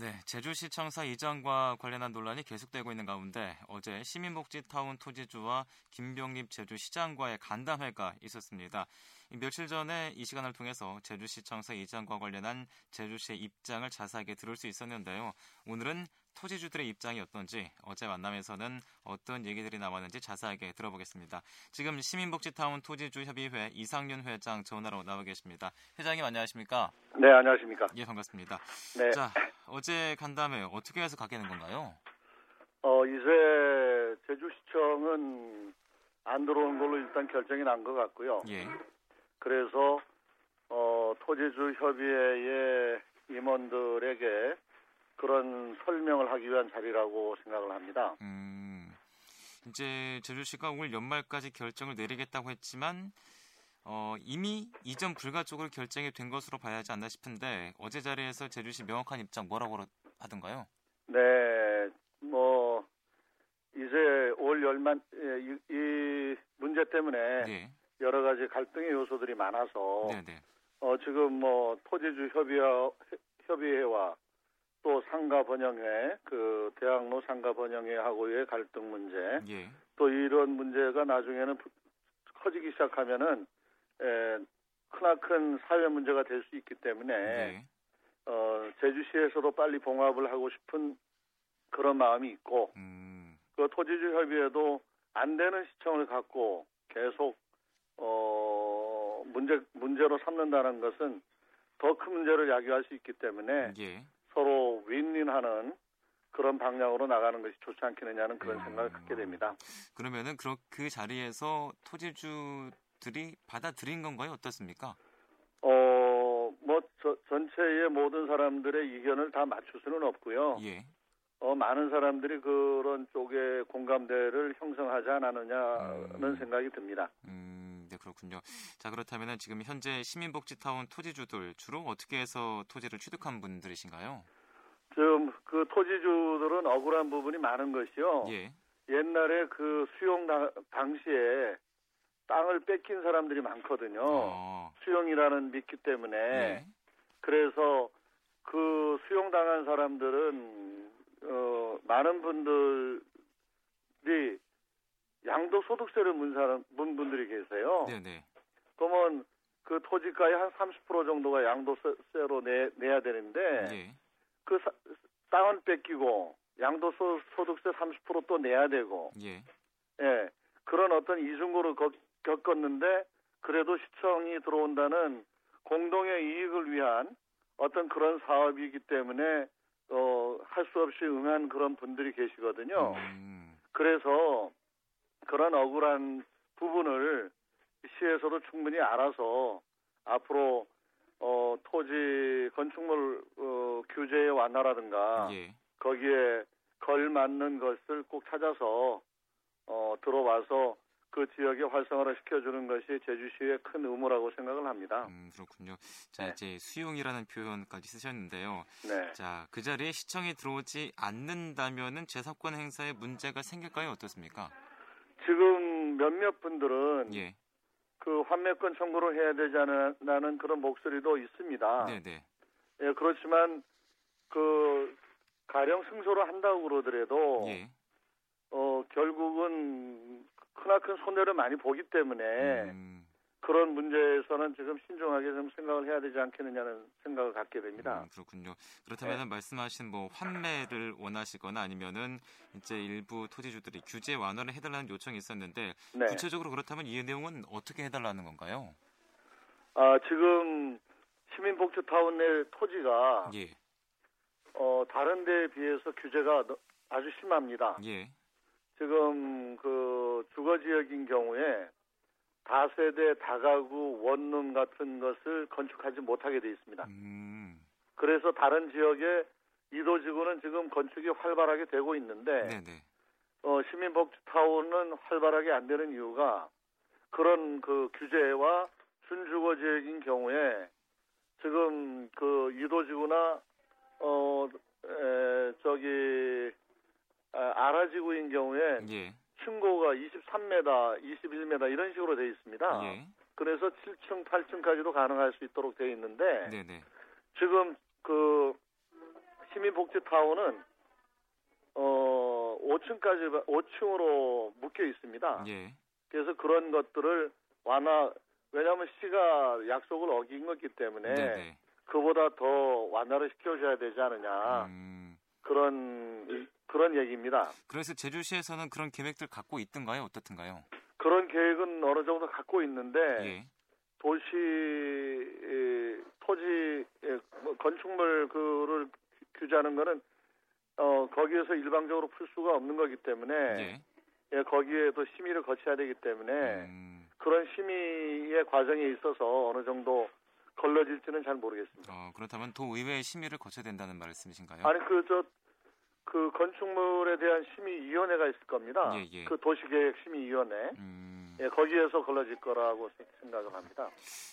네, 제주시청사 이장과 관련한 논란이 계속되고 있는 가운데 어제 시민복지타운 토지주와 김병립 제주시장과의 간담회가 있었습니다. 며칠 전에 이 시간을 통해서 제주시청사 이장과 관련한 제주시의 입장을 자세하게 들을 수 있었는데요. 오늘은 토지주들의 입장이 어떤지 어제 만남에서는 어떤 얘기들이 나왔는지 자세하게 들어보겠습니다. 지금 시민복지타운 토지주협의회 이상윤 회장 전화로 나와 계십니다. 회장님 안녕하십니까? 네, 안녕하십니까? 예, 반갑습니다. 네. 자, 어제 간담회 어떻게 해서 가게 된 건가요? 어, 이제 제주시청은 안 들어오는 걸로 일단 결정이 난 것 같고요. 예. 그래서 어, 토지주 협의회의 임원들에게 그런 설명을 하기 위한 자리라고 생각을 합니다. 음, 이제 제주시가 올 연말까지 결정을 내리겠다고 했지만 어, 이미 이전 불가 쪽으로 결정이 된 것으로 봐야 하지 않나 싶은데 어제 자리에서 제주시 명확한 입장 뭐라고 하던가요? 네, 뭐 이제 올 열만 예, 이, 이 문제 때문에 네, 여러 가지 갈등의 요소들이 많아서 네, 네. 어, 지금 뭐 토지주 협의회, 협의회와 또 상가 번영회, 그 대학로 상가 번영회하고의 갈등 문제, 예, 또 이런 문제가 나중에는 부- 커지기 시작하면은 에, 크나큰 사회 문제가 될 수 있기 때문에 네, 어, 제주시에서도 빨리 봉합을 하고 싶은 그런 마음이 있고 음, 그 토지주 협의회도 안 되는 시청을 갖고 계속 어, 문제 문제로 삼는다는 것은 더 큰 문제를 야기할 수 있기 때문에 예. 서로 윈윈하는 그런 방향으로 나가는 것이 좋지 않겠느냐는 그런 음. 생각을 갖게 됩니다. 그러면은 그, 그 자리에서 토지주들이 받아들인 건가요? 어떻습니까? 어, 뭐 저- 전체의 모든 사람들의 의견을 다 맞출 수는 없고요. 예. 어, 많은 사람들이 그런 쪽에 공감대를 형성하지 않았느냐는 음. 생각이 듭니다. 음, 네, 그렇군요. 자, 그렇다면 지금 현재 시민복지타운 토지주들 주로 어떻게 해서 토지를 취득한 분들이신가요? 지금 그 토지주들은 억울한 부분이 많은 것이요. 예. 옛날에 그 수용 당, 당시에 땅을 뺏긴 사람들이 많거든요. 어, 수용이라는 믿기 때문에 예. 그래서 그 수용당한 사람들은 어, 많은 분들이 양도소득세를 문 사람 문 분들이 계세요. 네, 네. 그러면 그 토지가의 한 30% 정도가 양도세로 내, 내야 되는데 예. 그 사- 땅은 뺏기고 양도소득세 30%또 내야 되고 예. 예 그런 어떤 이중고를 겪- 겪었는데 그래도 시청이 들어온다는 공동의 이익을 위한 어떤 그런 사업이기 때문에 어, 할 수 없이 응한 그런 분들이 계시거든요. 음, 그래서 그런 억울한 부분을 시에서도 충분히 알아서 앞으로 어, 토지 건축물 어, 규제의 완화라든가 예. 거기에 걸맞는 것을 꼭 찾아서 어, 들어와서 그 지역에 활성화를 시켜주는 것이 제주시의 큰 의무라고 생각을 합니다. 음, 그렇군요. 자, 네. 이제 수용이라는 표현까지 쓰셨는데요. 네. 자, 그 자리에 시청이 들어오지 않는다면은 재산권 행사에 문제가 생길까요? 어떻습니까? 지금 몇몇 분들은 예. 그 환매권 청구를 해야 되지 않는 그런 목소리도 있습니다. 네, 네. 예, 그렇지만 그 가령 승소를 한다고 그러더라도 예. 어 결국은 크나큰 손해를 많이 보기 때문에 음, 그런 문제에서는 지금 신중하게 좀 생각을 해야 되지 않겠느냐는 생각을 갖게 됩니다. 음, 그렇군요. 그렇다면 네. 말씀하신 뭐 환매를 원하시거나 아니면은 이제 일부 토지주들이 규제 완화를 해달라는 요청이 있었는데 네. 구체적으로 그렇다면 이 내용은 어떻게 해달라는 건가요? 아, 지금 시민복지타운 내 토지가 예, 어, 다른 데에 비해서 규제가 너- 아주 심합니다. 예, 지금 그 주거 지역인 경우에 다세대 다가구 원룸 같은 것을 건축하지 못하게 돼 있습니다. 음, 그래서 다른 지역의 이도지구는 지금 건축이 활발하게 되고 있는데 어, 시민복지타운은 활발하게 안 되는 이유가 그런 그 규제와 준주거 지역인 경우에 지금 그 이도지구나 어 에, 저기 아, 아라지구인 경우에 예, 층고가 23m, 21m 이런 식으로 돼 있습니다. 예, 그래서 7층, 8층까지도 가능할 수 있도록 돼 있는데 네, 네, 지금 그 시민복지타운은 어 5층까지 5층으로 묶여 있습니다. 예. 그래서 그런 것들을 완화 왜냐하면 시가 약속을 어긴 거기 때문에 네네. 그보다 더 완화를 시켜줘야 되지 않느냐 음, 그런 그런 얘기입니다. 그래서 제주시에서는 그런 계획들 갖고 있던가요? 어떻든가요? 그런 계획은 어느 정도 갖고 있는데 예. 도시 에, 토지 에, 뭐 건축물 그를 규제하는 거는 어 거기에서 일방적으로 풀 수가 없는 거기 때문에 예. 예, 거기에도 심의를 거쳐야 되기 때문에 음, 그런 심의의 과정에 있어서 어느 정도 걸러질지는 잘 모르겠습니다. 어, 그렇다면 도의회 심의를 거쳐야 된다는 말씀이신가요? 아니 그 저 그 건축물에 대한 심의위원회가 있을 겁니다. 예, 예. 그 도시계획 심의위원회 음, 예, 거기에서 걸러질 거라고 세- 생각을 합니다.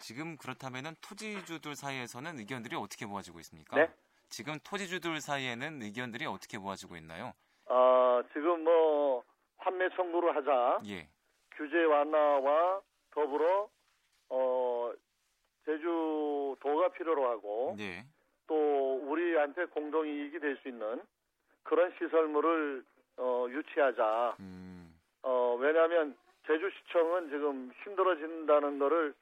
지금 그렇다면은 토지주들 사이에서는 의견들이 어떻게 모아지고 있습니까? 네? 지금 토지주들 사이에는 의견들이 어떻게 모아지고 있나요? 아 지금 뭐 판매 청구를 하자 예. 규제 완화와 더불어 어 제주도가 필요로 하고 네. 또 우리한테 공동 이익이 될 수 있는 그런 시설물을 어, 유치하자. 음, 어, 왜냐하면 제주시청은 지금 힘들어진다는 거를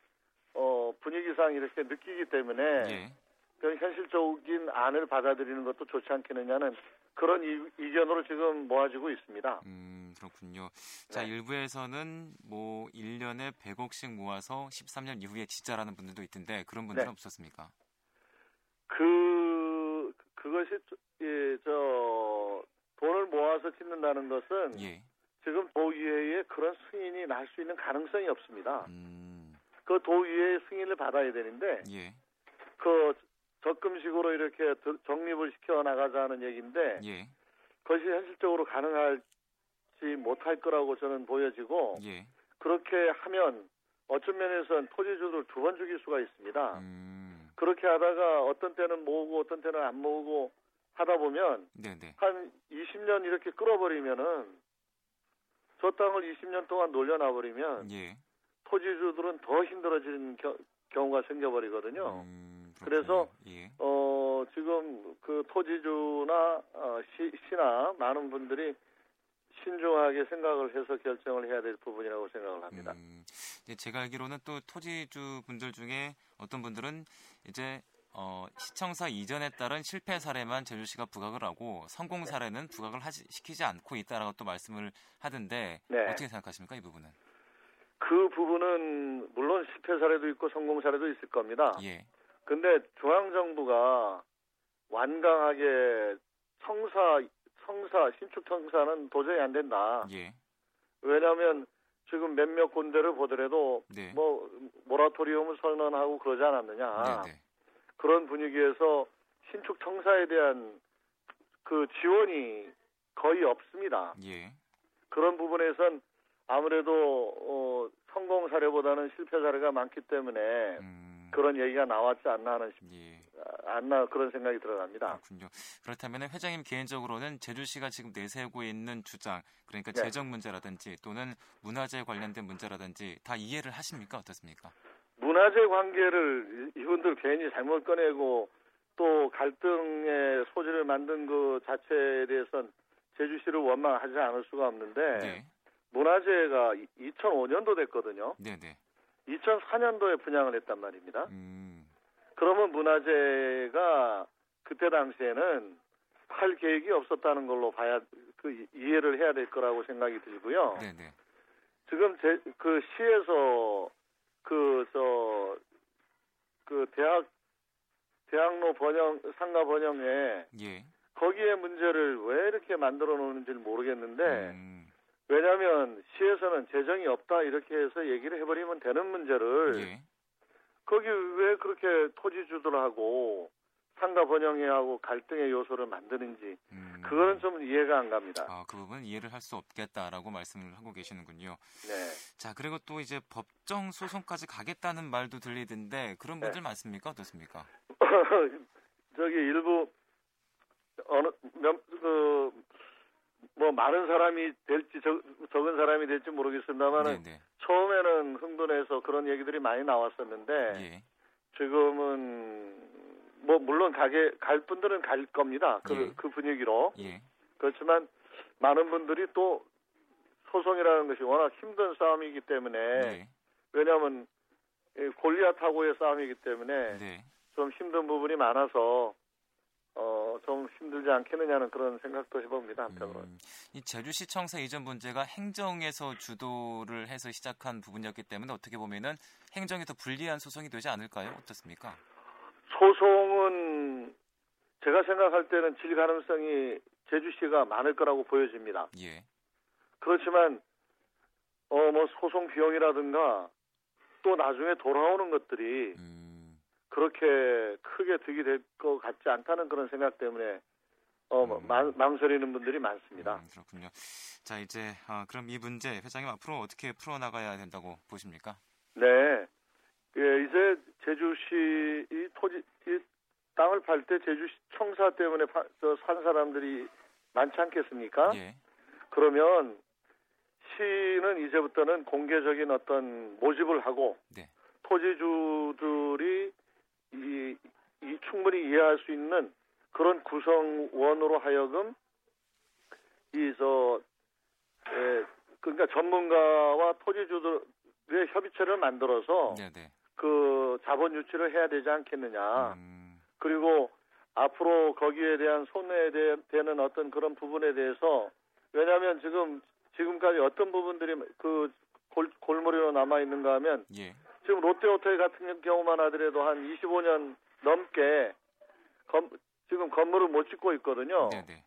어, 분위기상 이렇게 느끼기 때문에 예. 그 현실적인 안을 받아들이는 것도 좋지 않겠느냐는 그런 이, 의견으로 지금 모아지고 있습니다. 음, 그렇군요. 자, 네. 일부에서는 뭐 1년에 100억씩 모아서 13년 이후에 짓자라는 분들도 있던데 그런 분들은 네. 없었습니까? 그 그것이 예, 저 돈을 모아서 짓는다는 것은 예. 지금 도의회에 그런 승인이 날 수 있는 가능성이 없습니다. 음, 그 도의회의 승인을 받아야 되는데 예. 그 적금식으로 이렇게 드- 적립을 시켜 나가자는 얘기인데 예. 그것이 현실적으로 가능할지 못할 거라고 저는 보여지고 예. 그렇게 하면 어떤 면에서는 토지주를 두 번 죽일 수가 있습니다. 음, 그렇게 하다가 어떤 때는 모으고 어떤 때는 안 모으고 하다 보면 네, 네. 한 20년 이렇게 끌어버리면은 저 땅을 20년 동안 놀려놔 버리면 예. 토지주들은 더 힘들어지는 겨- 경우가 생겨버리거든요. 음, 그래서. 예. 어, 지금 그 토지주나 어, 시, 시나 많은 분들이 신중하게 생각을 해서 결정을 해야 될 부분이라고 생각을 합니다. 음, 이 제 제가 알기로는 또 토지주 분들 중에 어떤 분들은 이제 어, 시청사 이전에 따른 실패 사례만 제주시가 부각을 하고 성공 네. 사례는 부각을 하지, 시키지 않고 있다라고 또 말씀을 하던데 네. 어떻게 생각하십니까 이 부분은? 그 부분은 물론 실패 사례도 있고 성공 사례도 있을 겁니다. 예, 근데 중앙 정부가 완강하게 청사, 청사, 신축 청사는 도저히 안 된다. 예, 왜냐하면 지금 몇몇 군데를 보더라도 네, 뭐 모라토리움을 선언하고 그러지 않았느냐. 네, 네, 그런 분위기에서 신축 청사에 대한 그 지원이 거의 없습니다. 예, 그런 부분에선 아무래도 어, 성공 사례보다는 실패 사례가 많기 때문에 음, 그런 얘기가 나왔지 않나 하는 싶- 예, 않나 그런 생각이 들어갑니다. 그렇군요. 그렇다면 회장님 개인적으로는 제주시가 지금 내세우고 있는 주장, 그러니까 네. 재정 문제라든지 또는 문화재 관련된 문제라든지 다 이해를 하십니까 어떻습니까? 문화재 관계를 이- 이분들 괜히 잘못 꺼내고 또 갈등의 소지를 만든 그 자체에 대해서는 제주시를 원망하지 않을 수가 없는데 네, 문화재가 2005년도 됐거든요. 네, 네. 2004년도에 분양을 했단 말입니다. 음, 그러면 문화재가 그때 당시에는 팔 계획이 없었다는 걸로 봐야 그 이- 이해를 해야 될 거라고 생각이 들고요. 네, 네. 지금 제, 그 시에서 그저그 대학 대학로 번영 상가 번영에 예. 거기에 문제를 왜 이렇게 만들어 놓는지 를 모르겠는데 음, 왜냐하면 시에서는 재정이 없다 이렇게 해서 얘기를 해버리면 되는 문제를 예. 거기 왜 그렇게 토지주들하고 상가 번영회하고 갈등의 요소를 만드는지 음. 그거는 좀 이해가 안 갑니다. 아, 그 부분 이해를 할 수 없겠다라고 말씀을 하고 계시는군요. 네. 자, 그리고 또 이제 법정 소송까지 가겠다는 말도 들리던데 그런 네. 분들 많습니까? 어떻습니까? 저기 일부 어느 몇 그 뭐 많은 사람이 될지 적, 적은 사람이 될지 모르겠습니다만은 네, 네. 처음에는 흥분해서 그런 얘기들이 많이 나왔었는데 예. 지금은 뭐뭐 물론 가게 갈 분들은 갈 겁니다. 그, 예. 그 분위기로 예. 그렇지만 많은 분들이 또 소송이라는 것이 워낙 힘든 싸움이기 때문에 네. 왜냐하면 이 골리앗하고의 싸움이기 때문에 네. 좀 힘든 부분이 많아서 어 좀 힘들지 않겠느냐는 그런 생각도 해봅니다 한편으로. 음, 이 제주시청사 이전 문제가 행정에서 주도를 해서 시작한 부분이었기 때문에 어떻게 보면은 행정이 더 불리한 소송이 되지 않을까요? 어떻습니까? 소송은 제가 생각할 때는 질 가능성이 제주시가 많을 거라고 보여집니다. 예. 그렇지만 어 뭐 소송 비용이라든가 또 나중에 돌아오는 것들이 음, 그렇게 크게 득이 될 것 같지 않다는 그런 생각 때문에 어 음. 망, 망설이는 분들이 많습니다. 음, 그렇군요. 자 이제 어, 그럼 이 문제 회장님 앞으로 어떻게 풀어나가야 된다고 보십니까? 네. 예, 이제 제주시 이 토지 이 땅을 팔 때 제주시 청사 때문에 파, 저, 산 사람들이 많지 않겠습니까? 예. 그러면 시는 이제부터는 공개적인 어떤 모집을 하고 네. 토지주들이 이, 이 충분히 이해할 수 있는 그런 구성원으로 하여금 이저 그러니까 전문가와 토지주들의 협의체를 만들어서 네네. 그 자본 유치를 해야 되지 않겠느냐. 음, 그리고 앞으로 거기에 대한 손해되는 어떤 그런 부분에 대해서 왜냐하면 지금 지금까지 어떤 부분들이 그 골, 골머리로 남아 있는가 하면 예. 지금 롯데호텔 같은 경우만 하더라도 한 25년 넘게 건- 지금 건물을 못 짓고 있거든요. 네네.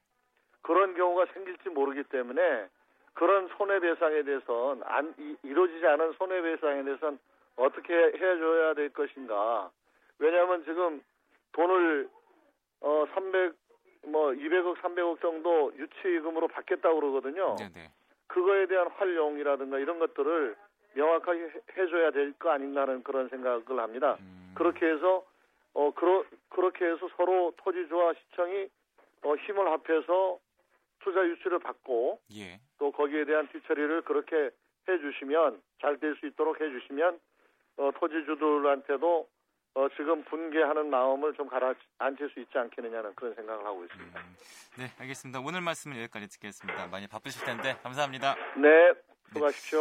그런 경우가 생길지 모르기 때문에 그런 손해배상에 대해서는 안 이, 이루어지지 않은 손해배상에 대해서는 어떻게 해줘야 될 것인가. 왜냐하면 지금 돈을 어 300, 뭐 200억, 300억 정도 유치금으로 받겠다고 그러거든요. 네네. 그거에 대한 활용이라든가 이런 것들을 명확하게 해- 해줘야 될 거 아닌가 하는 그런 생각을 합니다. 음, 그렇게 해서 어 그러, 그렇게 해서 서로 토지주와 시청이 어, 힘을 합해서 투자 유치를 받고 예. 또 거기에 대한 뒤처리를 그렇게 해주시면 잘 될 수 있도록 해주시면 어, 토지주들한테도 어, 지금 분개하는 마음을 좀 가라앉힐 수 있지 않겠느냐는 그런 생각을 하고 있습니다. 음, 네, 알겠습니다. 오늘 말씀은 여기까지 듣겠습니다. 많이 바쁘실 텐데 감사합니다. 네, 수고하십시오.